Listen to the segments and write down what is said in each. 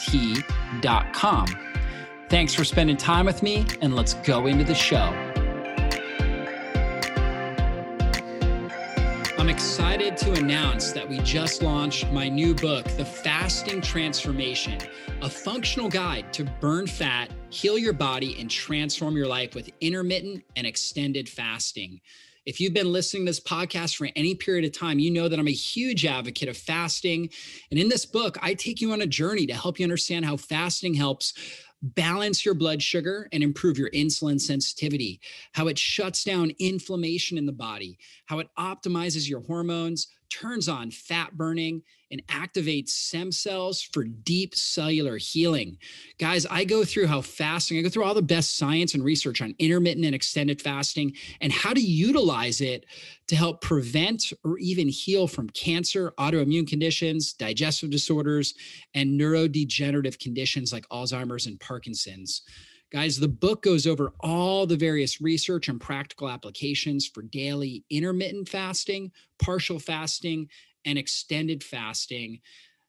T.com. Thanks for spending time with me, and let's go into the show. I'm excited to announce that we just launched my new book, The Fasting Transformation, a functional guide to burn fat, heal your body, and transform your life with intermittent and extended fasting. If you've been listening to this podcast for any period of time, you know that I'm a huge advocate of fasting. And in this book, I take you on a journey to help you understand how fasting helps balance your blood sugar and improve your insulin sensitivity, how it shuts down inflammation in the body, how it optimizes your hormones, turns on fat burning, and activates stem cells for deep cellular healing. Guys, I go through how fasting, I go through all the best science and research on intermittent and extended fasting and how to utilize it to help prevent or even heal from cancer, autoimmune conditions, digestive disorders, and neurodegenerative conditions like Alzheimer's and Parkinson's. Guys, the book goes over all the various research and practical applications for daily intermittent fasting, partial fasting, and extended fasting.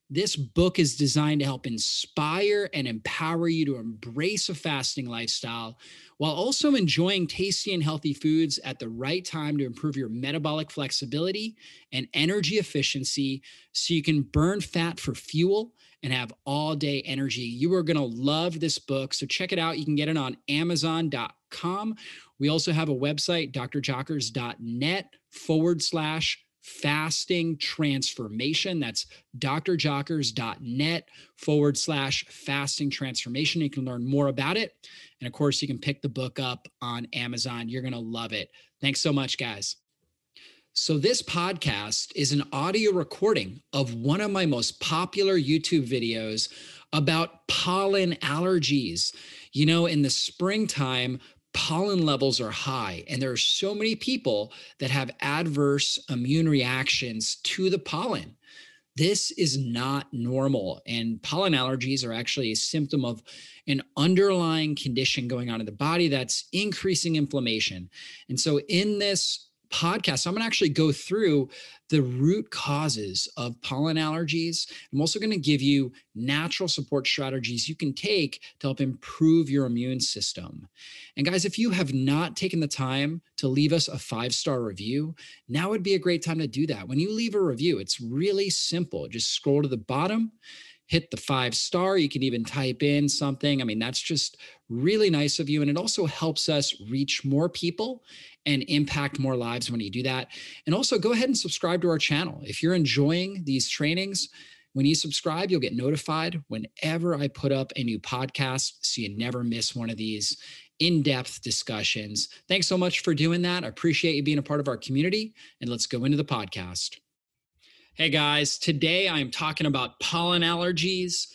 This book is designed to help inspire and empower you to embrace a fasting lifestyle while also enjoying tasty and healthy foods at the right time to improve your metabolic flexibility and energy efficiency so you can burn fat for fuel and have all day energy. You are going to love this book. So check it out. You can get it on amazon.com. We also have a website, drjockers.net forward slash fasting transformation. That's drjockers.net forward slash fasting transformation. You can learn more about it. And of course, you can pick the book up on Amazon. You're going to love it. Thanks so much, guys. So, this podcast is an audio recording of one of my most popular YouTube videos about pollen allergies. You know, in the springtime, pollen levels are high, and there are so many people that have adverse immune reactions to the pollen. This is not normal. And pollen allergies are actually a symptom of an underlying condition going on in the body that's increasing inflammation. And so, in this podcast, So I'm going to actually go through the root causes of pollen allergies. I'm also going to give you natural support strategies you can take to help improve your immune system. And guys, if you have not taken the time to leave us a five star review, now would be a great time to do that. When you leave a review, it's really simple. Just scroll to the bottom hit the five star. You can even type in something. I mean, that's just really nice of you. And it also helps us reach more people and impact more lives when you do that. And also go ahead and subscribe to our channel. If you're enjoying these trainings, when you subscribe, you'll get notified whenever I put up a new podcast so you never miss one of these in depth discussions. Thanks so much for doing that. I appreciate you being a part of our community. And let's go into the podcast. Hey guys, today I'm talking about pollen allergies,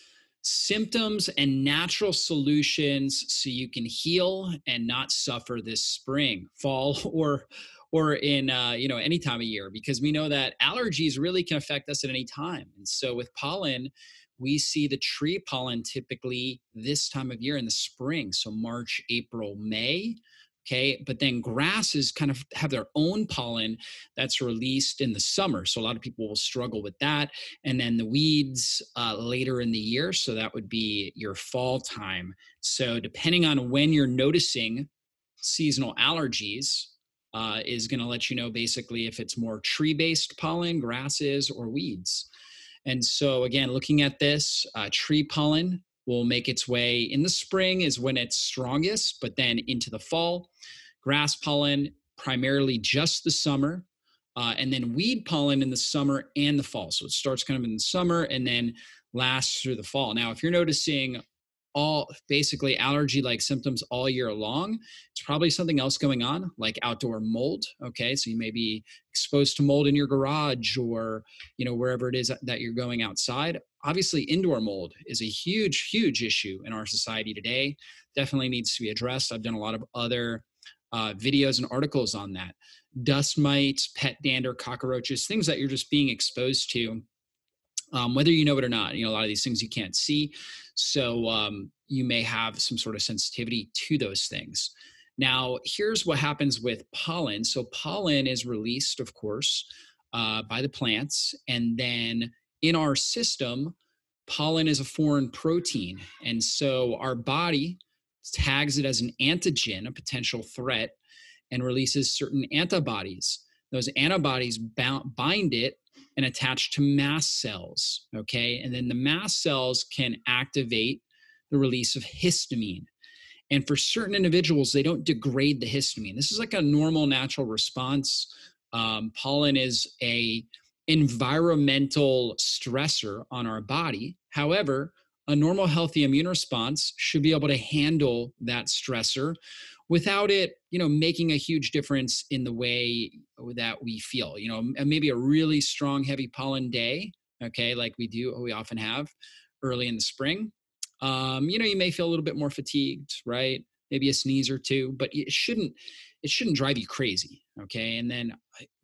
symptoms, and natural solutions so you can heal and not suffer this spring, fall, or or in uh, you know any time of year because we know that allergies really can affect us at any time. And so with pollen, we see the tree pollen typically this time of year in the spring, so March, April, May okay? But then grasses kind of have their own pollen that's released in the summer so a lot of people will struggle with that. And then the weeds uh, later in the year so that would be your fall time. So depending on when you're noticing seasonal allergies uh, is going to let you know basically if it's more tree based pollen grasses or weeds. And so again looking at this uh, tree pollen will make its way in the spring is when it's strongest, but then into the fall. Grass pollen, primarily just the summer. Uh, and then weed pollen in the summer and the fall. So it starts kind of in the summer and then lasts through the fall. Now, if you're noticing all basically allergy like symptoms all year long it's probably something else going on like outdoor mold okay so you may be exposed to mold in your garage or you know wherever it is that you're going outside obviously indoor mold is a huge huge issue in our society today definitely needs to be addressed i've done a lot of other uh, videos and articles on that dust mites pet dander cockroaches things that you're just being exposed to um, whether you know it or not. You know, a lot of these things you can't see. So um, you may have some sort of sensitivity to those things. Now, here's what happens with pollen. So, pollen is released, of course, uh, by the plants. And then in our system, pollen is a foreign protein. And so our body tags it as an antigen, a potential threat, and releases certain antibodies. Those antibodies bind it and attach to mast cells. Okay. And then the mast cells can activate the release of histamine. And for certain individuals, they don't degrade the histamine. This is like a normal natural response. Um, pollen is a environmental stressor on our body. However, a normal healthy immune response should be able to handle that stressor without it you know making a huge difference in the way that we feel you know maybe a really strong heavy pollen day okay like we do we often have early in the spring. Um, you know you may feel a little bit more fatigued right? Maybe a sneeze or two but it shouldn't it shouldn't drive you crazy okay? And then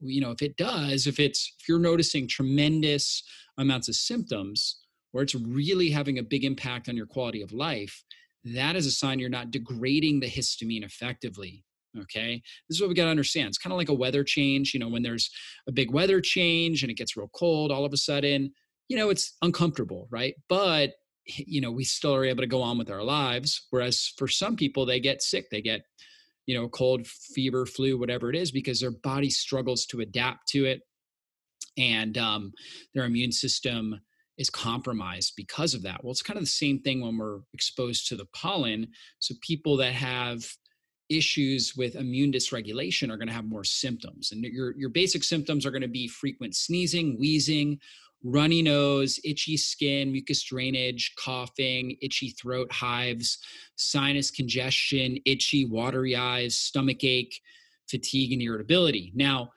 you know if it does if it's if you're noticing tremendous amounts of symptoms where it's really having a big impact on your quality of life that is a sign you're not degrading the histamine effectively okay? This is what we got to understand. It's kind of like a weather change you know when there's a big weather change and it gets real cold all of a sudden you know it's uncomfortable right? But you know we still are able to go on with our lives whereas for some people they get sick they get you know cold fever flu whatever it is because their body struggles to adapt to it and um, their immune system is compromised because of that. Well, it's kind of the same thing when we're exposed to the pollen. So people that have issues with immune dysregulation are going to have more symptoms. And your, your basic symptoms are going to be frequent sneezing, wheezing, runny nose, itchy skin, mucus drainage, coughing, itchy throat, hives, sinus congestion, itchy, watery eyes, stomach ache, fatigue, and irritability. Now,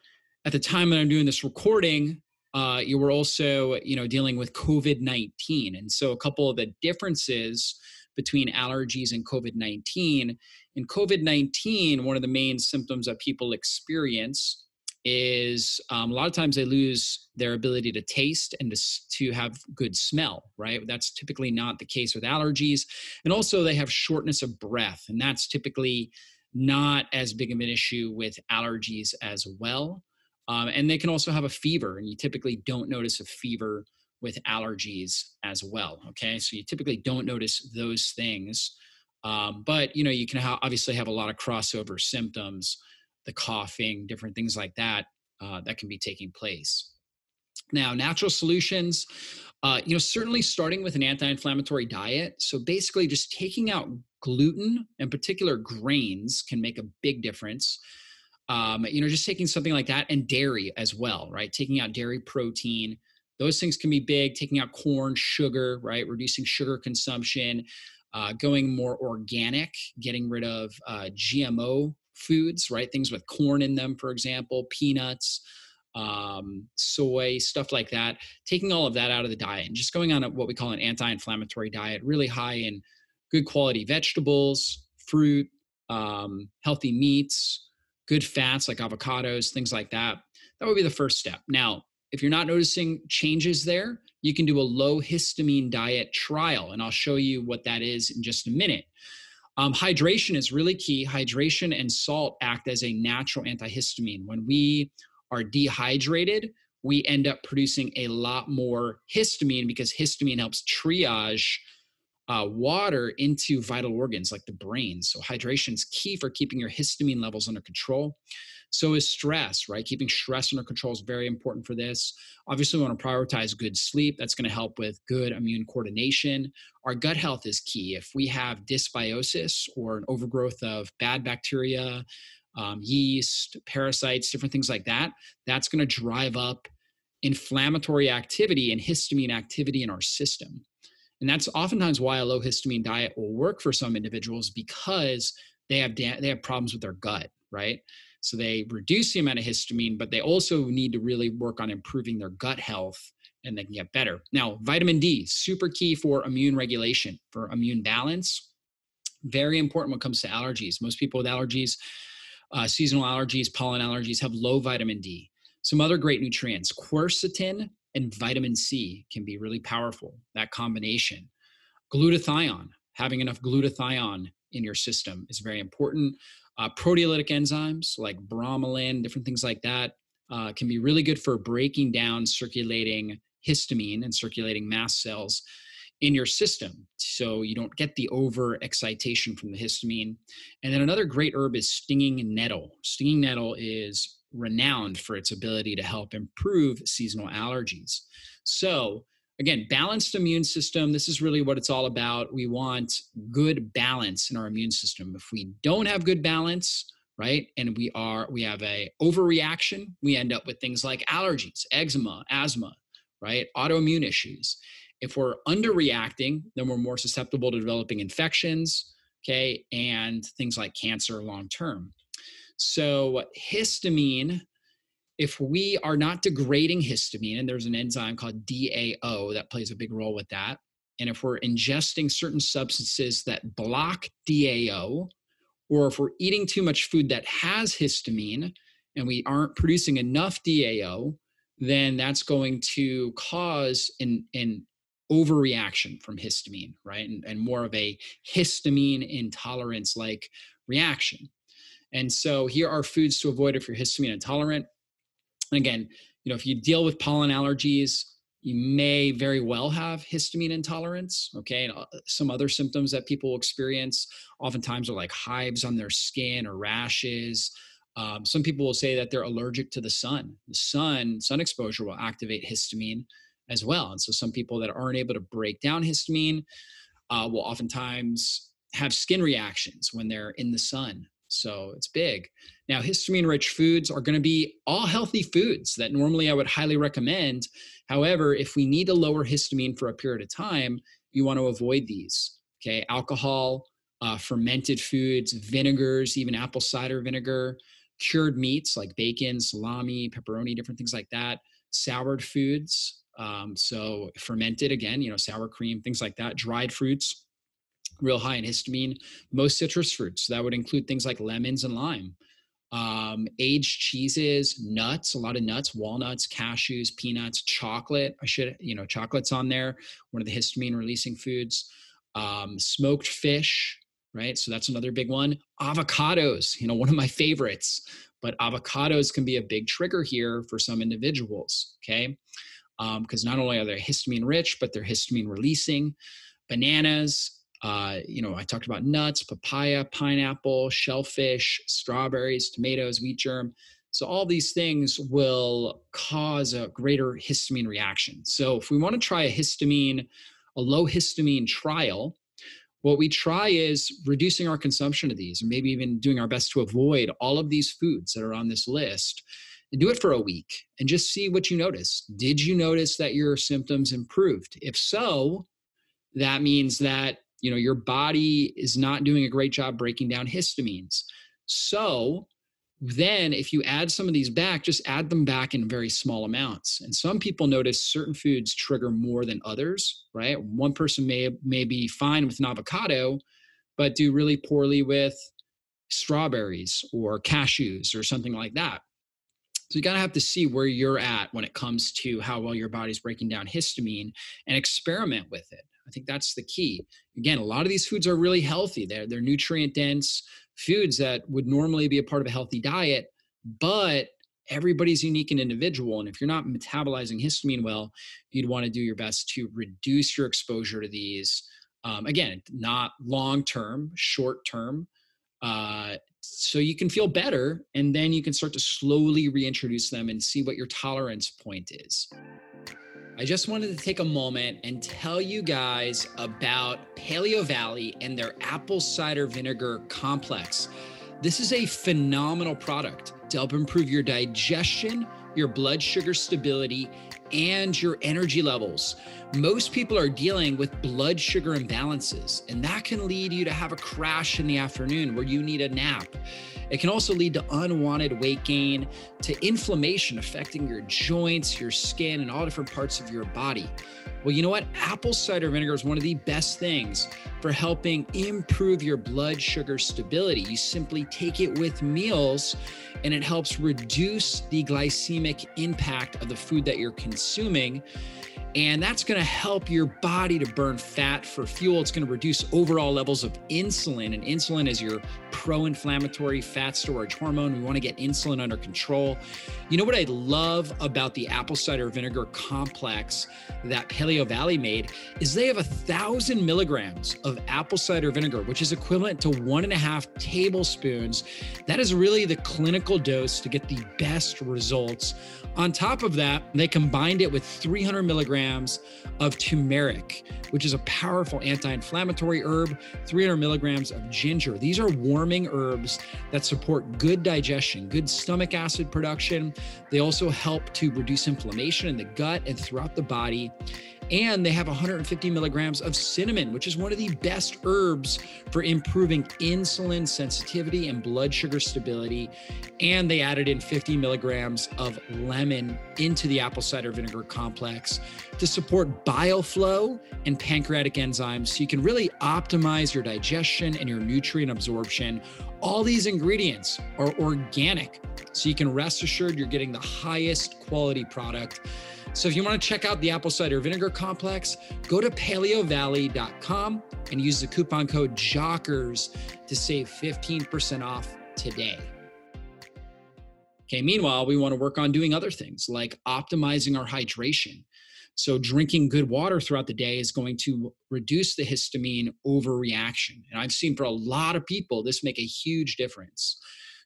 at the time that I'm doing this recording, uh, you were also you know dealing with covid-19 and so a couple of the differences between allergies and covid-19 in covid-19 one of the main symptoms that people experience is um, a lot of times they lose their ability to taste and to, to have good smell right? That's typically not the case with allergies. And also they have shortness of breath and that's typically not as big of an issue with allergies as well. Um, and they can also have a fever, and you typically don't notice a fever with allergies as well. Okay, so you typically don't notice those things, um, but you know you can ha- obviously have a lot of crossover symptoms, the coughing, different things like that uh, that can be taking place. Now, natural solutions, uh, you know, certainly starting with an anti-inflammatory diet. So basically, just taking out gluten, in particular grains, can make a big difference um, you know, just taking something like that and dairy as well, right? Taking out dairy protein, those things can be big. Taking out corn, sugar, right? Reducing sugar consumption, uh, going more organic, getting rid of uh, GMO foods, right? Things with corn in them, for example, peanuts, um, soy, stuff like that. Taking all of that out of the diet and just going on a, what we call an anti inflammatory diet, really high in good quality vegetables, fruit, um, healthy meats, good fats like avocados, things like that. That would be the first step. Now, if you're not noticing changes there, you can do a low histamine diet trial, and I'll show you what that is in just a minute. Um, hydration is really key. Hydration and salt act as a natural antihistamine. When we are dehydrated, we end up producing a lot more histamine because histamine helps triage uh, water into vital organs like the brain. So hydration is key for keeping your histamine levels under control. So is stress, right? Keeping stress under control is very important for this. Obviously, we want to prioritize good sleep. That's going to help with good immune coordination. Our gut health is key. If we have dysbiosis or an overgrowth of bad bacteria, um, yeast, parasites, different things like that, that's going to drive up inflammatory activity and histamine activity in our system. And that's oftentimes why a low histamine diet will work for some individuals because they have da- they have problems with their gut, right? So they reduce the amount of histamine, but they also need to really work on improving their gut health and they can get better. Now, vitamin D, super key for immune regulation, for immune balance. Very important when it comes to allergies. Most people with allergies, uh, seasonal allergies, pollen allergies, have low vitamin D. Some other great nutrients, quercetin and vitamin C can be really powerful, that combination. Glutathione, having enough glutathione in your system is very important. Uh, proteolytic enzymes like bromelain, different things like that, uh, can be really good for breaking down circulating histamine and circulating mast cells in your system so you don't get the over excitation from the histamine. And then another great herb is stinging nettle. Stinging nettle is renowned for its ability to help improve seasonal allergies. So, again, balanced immune system. This is really what it's all about. We want good balance in our immune system. If we don't have good balance, right, and we are we have a overreaction, we end up with things like allergies, eczema, asthma, right, autoimmune issues. If we're underreacting, then we're more susceptible to developing infections, okay, and things like cancer long term. So histamine if we are not degrading histamine, and there's an enzyme called DAO that plays a big role with that, and if we're ingesting certain substances that block DAO, or if we're eating too much food that has histamine and we aren't producing enough DAO, then that's going to cause an, an overreaction from histamine, right? And, and more of a histamine intolerance like reaction. And so here are foods to avoid if you're histamine intolerant again, you know, if you deal with pollen allergies, you may very well have histamine intolerance. Okay. And uh, some other symptoms that people experience oftentimes are like hives on their skin or rashes. Um, some people will say that they're allergic to the sun. The sun, sun exposure will activate histamine as well. And so some people that aren't able to break down histamine uh, will oftentimes have skin reactions when they're in the sun. So it's big. Now, histamine rich foods are going to be all healthy foods that normally I would highly recommend. However, if we need to lower histamine for a period of time, you want to avoid these. Okay, alcohol, uh, fermented foods, vinegars, even apple cider vinegar, cured meats like bacon, salami, pepperoni, different things like that, soured foods. Um, so fermented again, you know, sour cream, things like that, dried fruits real high in histamine. Most citrus fruits, so that would include things like lemons and lime. Um, aged cheeses, nuts, a lot of nuts, walnuts, cashews, peanuts, chocolate. I should, you know, chocolate's on there, one of the histamine releasing foods. Um, smoked fish, right? So that's another big one. Avocados, you know, one of my favorites, but avocados can be a big trigger here for some individuals, okay? Because um, not only are they histamine rich, but they're histamine releasing. Bananas, uh, you know, I talked about nuts, papaya, pineapple, shellfish, strawberries, tomatoes, wheat germ. So all these things will cause a greater histamine reaction. So if we want to try a histamine, a low histamine trial, what we try is reducing our consumption of these, and maybe even doing our best to avoid all of these foods that are on this list. And do it for a week and just see what you notice. Did you notice that your symptoms improved? If so, that means that you know your body is not doing a great job breaking down histamines. So then if you add some of these back just add them back in very small amounts. And some people notice certain foods trigger more than others right? One person may may be fine with an avocado but do really poorly with strawberries or cashews or something like that. So you got to have to see where you're at when it comes to how well your body's breaking down histamine and experiment with it I think that's the key. Again, a lot of these foods are really healthy. They're they're nutrient dense foods that would normally be a part of a healthy diet, but everybody's unique and individual. And if you're not metabolizing histamine well, you'd want to do your best to reduce your exposure to these Um, again, not long term, short term. Uh, so you can feel better, and then you can start to slowly reintroduce them and see what your tolerance point is. I just wanted to take a moment and tell you guys about Paleo Valley and their apple cider vinegar complex. This is a phenomenal product to help improve your digestion, your blood sugar stability, and your energy levels. Most people are dealing with blood sugar imbalances, and that can lead you to have a crash in the afternoon where you need a nap. It can also lead to unwanted weight gain, to inflammation affecting your joints, your skin, and all different parts of your body. Well, you know what? Apple cider vinegar is one of the best things for helping improve your blood sugar stability. You simply take it with meals and it helps reduce the glycemic impact of the food that you're consuming. And that's going to help your body to burn fat for fuel. It's going to reduce overall levels of insulin. And insulin is your pro inflammatory fat storage hormone. We want to get insulin under control. You know what I love about the apple cider vinegar complex that Paleo Valley made is they have a thousand milligrams of apple cider vinegar, which is equivalent to one and a half tablespoons. That is really the clinical dose to get the best results. On top of that, they combined it with 300 milligrams milligrams of turmeric, which is a powerful anti inflammatory herb, 300 milligrams of ginger. These are warming herbs that support good digestion, good stomach acid production. They also help to reduce inflammation in the gut and throughout the body. And they have 150 milligrams of cinnamon, which is one of the best herbs for improving insulin sensitivity and blood sugar stability. And they added in 50 milligrams of lemon into the apple cider vinegar complex to support bile flow and pancreatic enzymes so you can really optimize your digestion and your nutrient absorption. All these ingredients are organic, so you can rest assured you're getting the highest quality product. So if you want to check out the apple cider vinegar complex, go to paleovalley.com and use the coupon code JOCKERS to save 15% off today. Okay, meanwhile, we want to work on doing other things like optimizing our hydration. So, drinking good water throughout the day is going to reduce the histamine overreaction. And I've seen for a lot of people, this make a huge difference.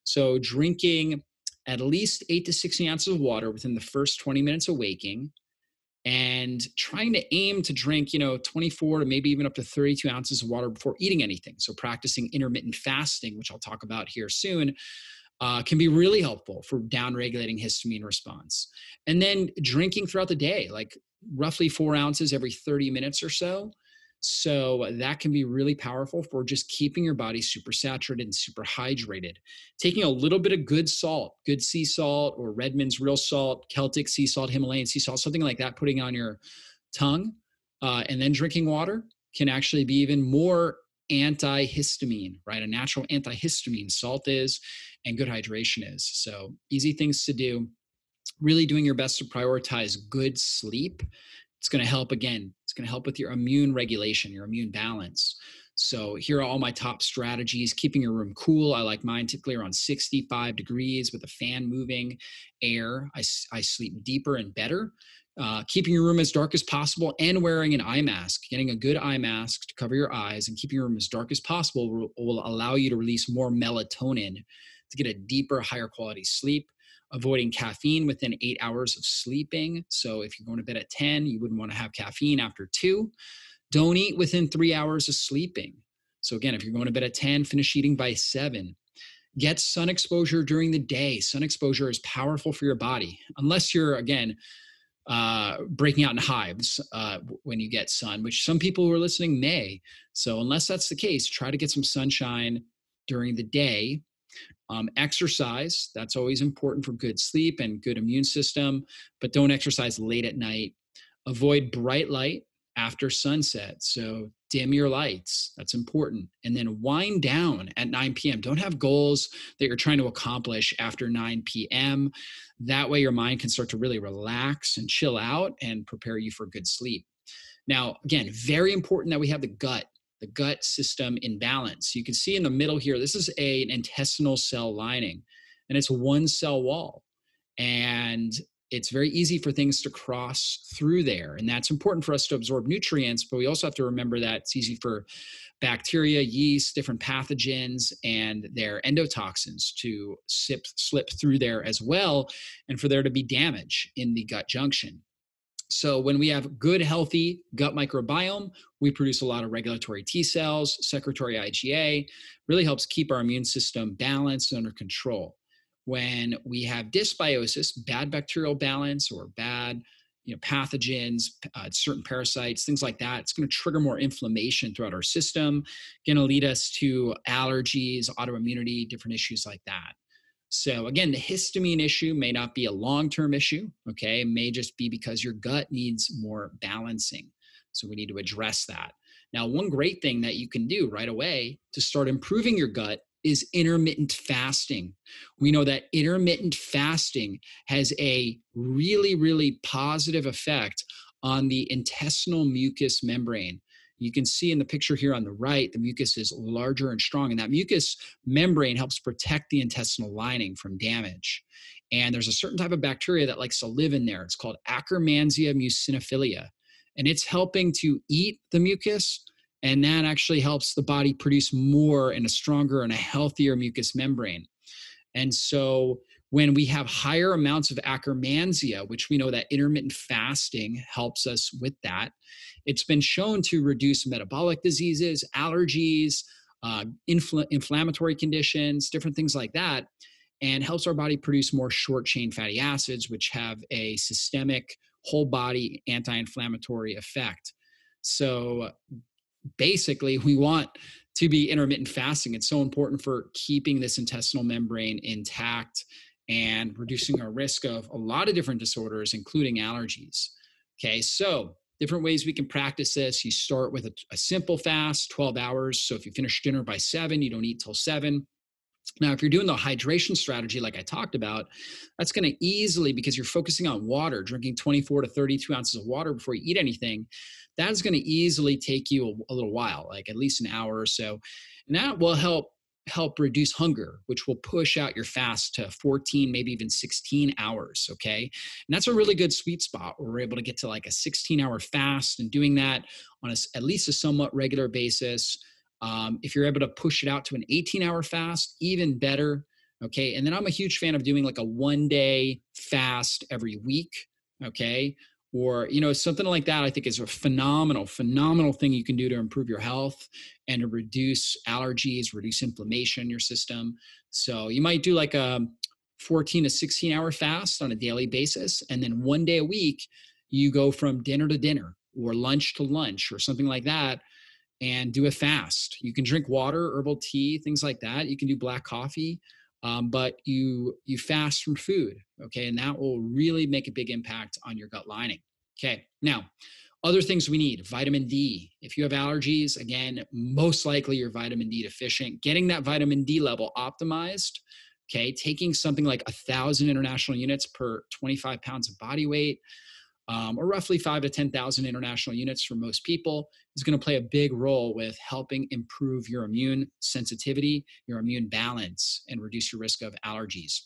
So, drinking at least eight to 16 ounces of water within the first 20 minutes of waking and trying to aim to drink, you know, 24 to maybe even up to 32 ounces of water before eating anything. So practicing intermittent fasting, which I'll talk about here soon, uh, can be really helpful for downregulating histamine response. And then drinking throughout the day, like roughly four ounces every 30 minutes or so. So that can be really powerful for just keeping your body super saturated and super hydrated. Taking a little bit of good salt, good sea salt or Redmond's real salt, Celtic sea salt, Himalayan sea salt, something like that, putting on your tongue, uh, and then drinking water can actually be even more antihistamine, right? A natural antihistamine salt is, and good hydration is. So easy things to do. Really doing your best to prioritize good sleep it's going to help again it's going to help with your immune regulation your immune balance. So here are all my top strategies keeping your room cool i like mine typically around 65 degrees with a fan moving air i, I sleep deeper and better. Uh, keeping your room as dark as possible and wearing an eye mask getting a good eye mask to cover your eyes and keeping your room as dark as possible will, will allow you to release more melatonin to get a deeper higher quality sleep avoiding caffeine within eight hours of sleeping. So if you're going to bed at 10, you wouldn't want to have caffeine after two. Don't eat within three hours of sleeping. So again, if you're going to bed at 10, finish eating by seven. Get sun exposure during the day. Sun exposure is powerful for your body, unless you're, again, uh, breaking out in hives uh, when you get sun, which some people who are listening may. So, unless that's the case, try to get some sunshine during the day um, exercise, that's always important for good sleep and good immune system, but don't exercise late at night. Avoid bright light after sunset. So dim your lights. That's important. And then wind down at 9 p.m. Don't have goals that you're trying to accomplish after 9 p.m. That way, your mind can start to really relax and chill out and prepare you for good sleep. Now, again, very important that we have the gut the gut system in balance. You can see in the middle here, this is a, an intestinal cell lining, and it's one cell wall. And it's very easy for things to cross through there. And that's important for us to absorb nutrients, but we also have to remember that it's easy for bacteria, yeast, different pathogens, and their endotoxins to sip, slip through there as well, and for there to be damage in the gut junction. So, when we have good, healthy gut microbiome, we produce a lot of regulatory T cells, secretory IgA, really helps keep our immune system balanced and under control when we have dysbiosis, bad bacterial balance or bad you know, pathogens, uh, certain parasites, things like that. It's going to trigger more inflammation throughout our system, going to lead us to allergies, autoimmunity, different issues like that. So again, the histamine issue may not be a long-term issue. Okay, it may just be because your gut needs more balancing. So we need to address that. Now, one great thing that you can do right away to start improving your gut is intermittent fasting. We know that intermittent fasting has a really, really positive effect on the intestinal mucous membrane. You can see in the picture here on the right, the mucus is larger and strong, and that mucus membrane helps protect the intestinal lining from damage. And there's a certain type of bacteria that likes to live in there. It's called Akkermansia muciniphila, and it's helping to eat the mucus and that actually helps the body produce more and a stronger and a healthier mucous membrane. And so when we have higher amounts of Akkermansia, which we know that intermittent fasting helps us with that, it's been shown to reduce metabolic diseases, allergies, uh, infl- inflammatory conditions, different things like that, and helps our body produce more short chain fatty acids, which have a systemic, whole body anti inflammatory effect. So basically we want to be intermittent fasting. It's so important for keeping this intestinal membrane intact and reducing our risk of a lot of different disorders, including allergies. Okay, so different ways we can practice this. You start with a, a simple fast, 12 hours. So if you finish dinner by seven, you don't eat till seven. Now, if you're doing the hydration strategy like I talked about, that's going to easily, because you're focusing on water, drinking 24 to 32 ounces of water before you eat anything, that's going to easily take you a, a, little while, like at least an hour or so. And that will help help reduce hunger, which will push out your fast to 14, maybe even 16 hours. Okay. And that's a really good sweet spot where we're able to get to like a 16 hour fast and doing that on a, at least a somewhat regular basis. Um, if you're able to push it out to an 18 hour fast, even better. Okay. And then I'm a huge fan of doing like a one day fast every week. Okay or you know something like that i think is a phenomenal phenomenal thing you can do to improve your health and to reduce allergies reduce inflammation in your system. So you might do like a 14 to 16 hour fast on a daily basis and then one day a week you go from dinner to dinner or lunch to lunch or something like that and do a fast. You can drink water herbal tea things like that. You can do black coffee um, but you you fast from food okay and that will really make a big impact on your gut lining okay? Now other things we need vitamin d. If you have allergies again most likely you're vitamin d deficient. Getting that vitamin d level optimized okay taking something like a thousand international units per 25 pounds of body weight um, or roughly five to 10,000 international units for most people, is going to play a big role with helping improve your immune sensitivity, your immune balance, and reduce your risk of allergies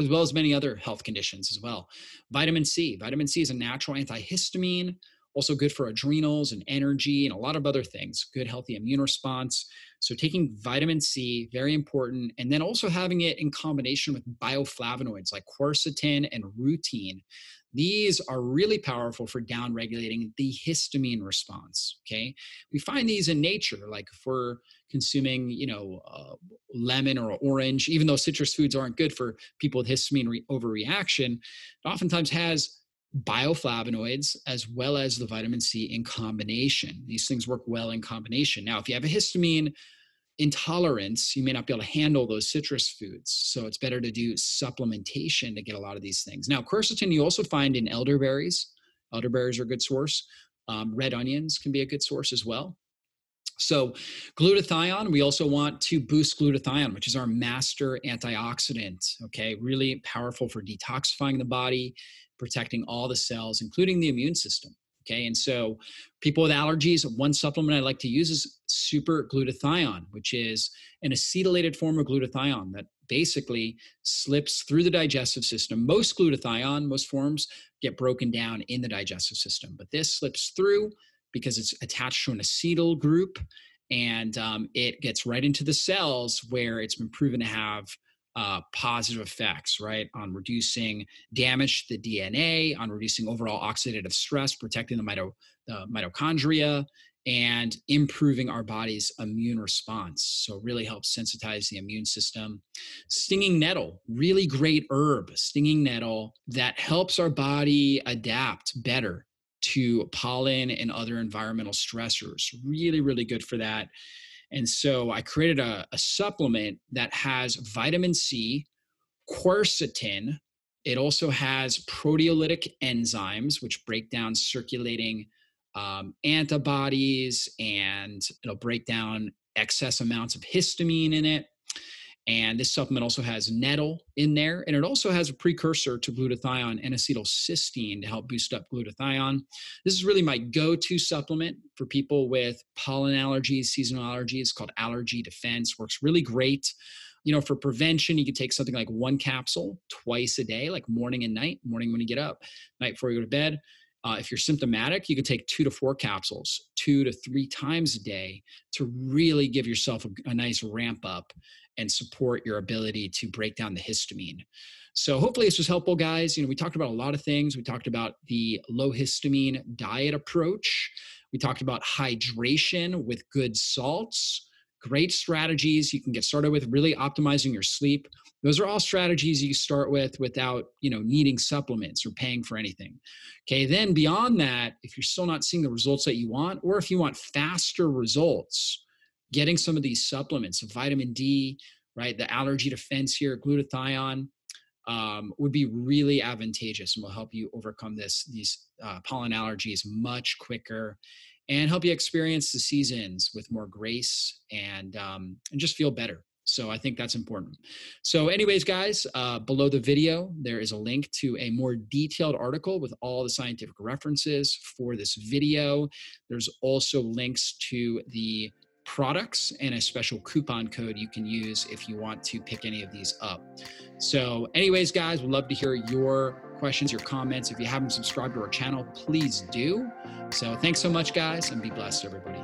as well as many other health conditions as well. Vitamin C. Vitamin C is a natural antihistamine, also good for adrenals and energy and a lot of other things. Good, healthy immune response. So, taking vitamin C, very important. And then also having it in combination with bioflavonoids like quercetin and rutin. These are really powerful for downregulating the histamine response. Okay, we find these in nature, like if we're consuming, you know, uh, lemon or orange, even though citrus foods aren't good for people with histamine re- overreaction, it oftentimes has bioflavonoids as well as the vitamin C in combination. These things work well in combination. Now, if you have a histamine intolerance, you may not be able to handle those citrus foods. So it's better to do supplementation to get a lot of these things. Now, quercetin you also find in elderberries. Elderberries are a good source. Um, red onions can be a good source as well. So, glutathione, we also want to boost glutathione, which is our master antioxidant. Okay, really powerful for detoxifying the body, protecting all the cells, including the immune system. Okay. And so people with allergies, one supplement I like to use is super glutathione, which is an acetylated form of glutathione that basically slips through the digestive system. Most glutathione, most forms get broken down in the digestive system, but this slips through because it's attached to an acetyl group and um, it gets right into the cells where it's been proven to have uh, positive effects, right, on reducing damage to the DNA, on reducing overall oxidative stress, protecting the, mito- the mitochondria, and improving our body's immune response. So, really helps sensitize the immune system. Stinging nettle, really great herb, stinging nettle that helps our body adapt better to pollen and other environmental stressors. Really, really good for that. And so I created a, a supplement that has vitamin C, quercetin. It also has proteolytic enzymes, which break down circulating um, antibodies and it'll break down excess amounts of histamine in it. And this supplement also has nettle in there, and it also has a precursor to glutathione N-acetylcysteine to help boost up glutathione. This is really my go to supplement for people with pollen allergies, seasonal allergies. It's called Allergy Defense, works really great. You know, for prevention, you could take something like one capsule twice a day, like morning and night, morning when you get up, night before you go to bed. Uh, if you're symptomatic, you could take two to four capsules, two to three times a day to really give yourself a, a nice ramp up and support your ability to break down the histamine. So hopefully this was helpful, guys. You know, we talked about a lot of things. We talked about the low histamine diet approach. We talked about hydration with good salts. Great strategies you can get started with really optimizing your sleep. Those are all strategies you start with without, you know, needing supplements or paying for anything. Okay, then beyond that, if you're still not seeing the results that you want or if you want faster results, getting some of these supplements, vitamin D, right, the allergy defense here, glutathione, um, would be really advantageous and will help you overcome this these uh, pollen allergies much quicker and help you experience the seasons with more grace and um, and just feel better. So i think that's important. So anyways guys uh, below the video there is a link to a more detailed article with all the scientific references for this video. There's also links to the products and a special coupon code you can use if you want to pick any of these up. So, anyways, guys, we'd love to hear your questions, your comments. If you haven't subscribed to our channel, please do. So, thanks so much, guys, and be blessed, everybody.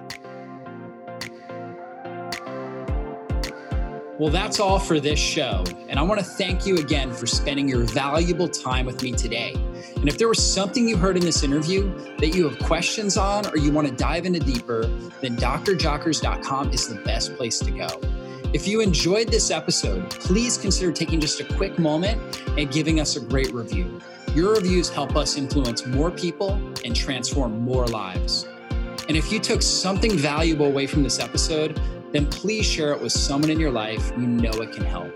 Well, that's all for this show. And I want to thank you again for spending your valuable time with me today. And if there was something you heard in this interview that you have questions on or you want to dive into deeper, then drjockers.com is the best place to go. If you enjoyed this episode, please consider taking just a quick moment and giving us a great review. Your reviews help us influence more people and transform more lives. And if you took something valuable away from this episode, then please share it with someone in your life you know it can help.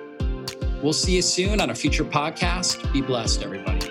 We'll see you soon on a future podcast. Be blessed, everybody.